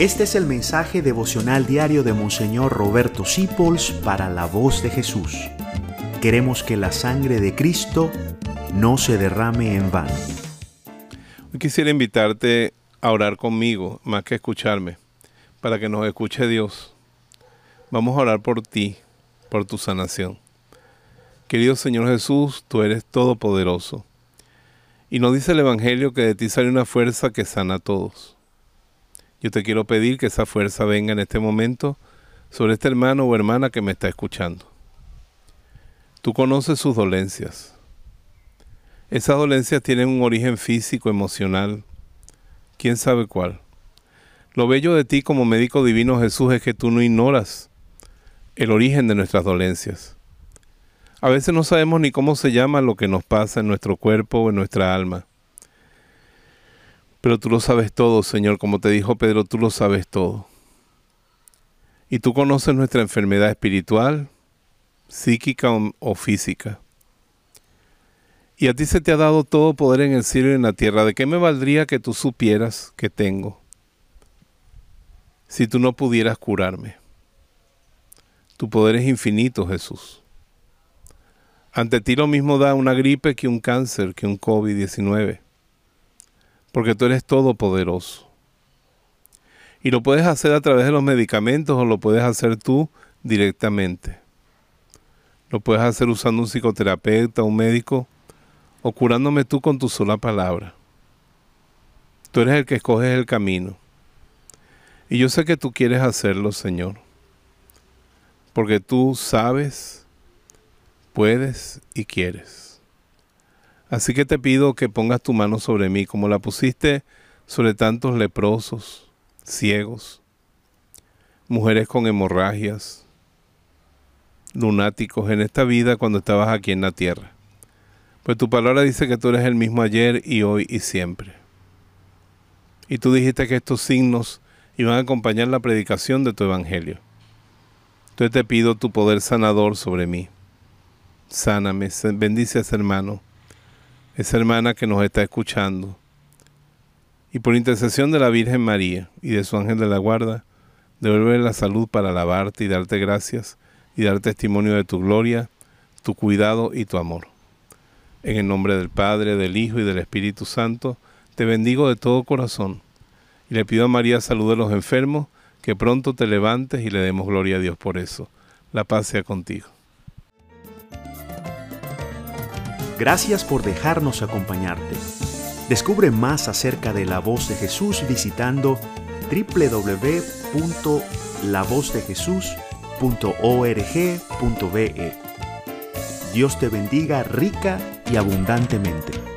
Este es el mensaje devocional diario de Monseñor Roberto Sipols para la voz de Jesús. Queremos que la sangre de Cristo no se derrame en vano. Hoy quisiera invitarte a orar conmigo, más que escucharme, para que nos escuche Dios. Vamos a orar por ti, por tu sanación. Querido Señor Jesús, tú eres todopoderoso. Y nos dice el Evangelio que de ti sale una fuerza que sana a todos. Yo te quiero pedir que esa fuerza venga en este momento sobre este hermano o hermana que me está escuchando. Tú conoces sus dolencias. Esas dolencias tienen un origen físico, emocional, quién sabe cuál. Lo bello de ti como médico divino Jesús es que tú no ignoras el origen de nuestras dolencias. A veces no sabemos ni cómo se llama lo que nos pasa en nuestro cuerpo o en nuestra alma. Pero tú lo sabes todo, Señor, como te dijo Pedro, tú lo sabes todo. Y tú conoces nuestra enfermedad espiritual, psíquica o, física. Y a ti se te ha dado todo poder en el cielo y en la tierra. ¿De qué me valdría que tú supieras que tengo si tú no pudieras curarme? Tu poder es infinito, Jesús. Ante ti lo mismo da una gripe que un cáncer, que un COVID-19 porque tú eres todopoderoso. Y lo puedes hacer a través de los medicamentos o lo puedes hacer tú directamente. Lo puedes hacer usando un psicoterapeuta, un médico, o curándome tú con tu sola palabra. Tú eres el que escoges el camino. Y yo sé que tú quieres hacerlo, Señor. Porque tú sabes, puedes y quieres. Así que te pido que pongas tu mano sobre mí, como la pusiste sobre tantos leprosos, ciegos, mujeres con hemorragias, lunáticos en esta vida cuando estabas aquí en la tierra. Pues tu palabra dice que tú eres el mismo ayer y hoy y siempre. Y tú dijiste que estos signos iban a acompañar la predicación de tu evangelio. Entonces te pido tu poder sanador sobre mí. Sáname, bendice a ese hermano esa hermana que nos está escuchando. Y por intercesión de la Virgen María y de su ángel de la guarda, devuelve la salud para alabarte y darte gracias y dar testimonio de tu gloria, tu cuidado y tu amor. En el nombre del Padre, del Hijo y del Espíritu Santo, te bendigo de todo corazón y le pido a María salud de los enfermos, que pronto te levantes y le demos gloria a Dios por eso. La paz sea contigo. Gracias por dejarnos acompañarte. Descubre más acerca de la voz de Jesús visitando www.lavozdejesús.org.be. Dios te bendiga rica y abundantemente.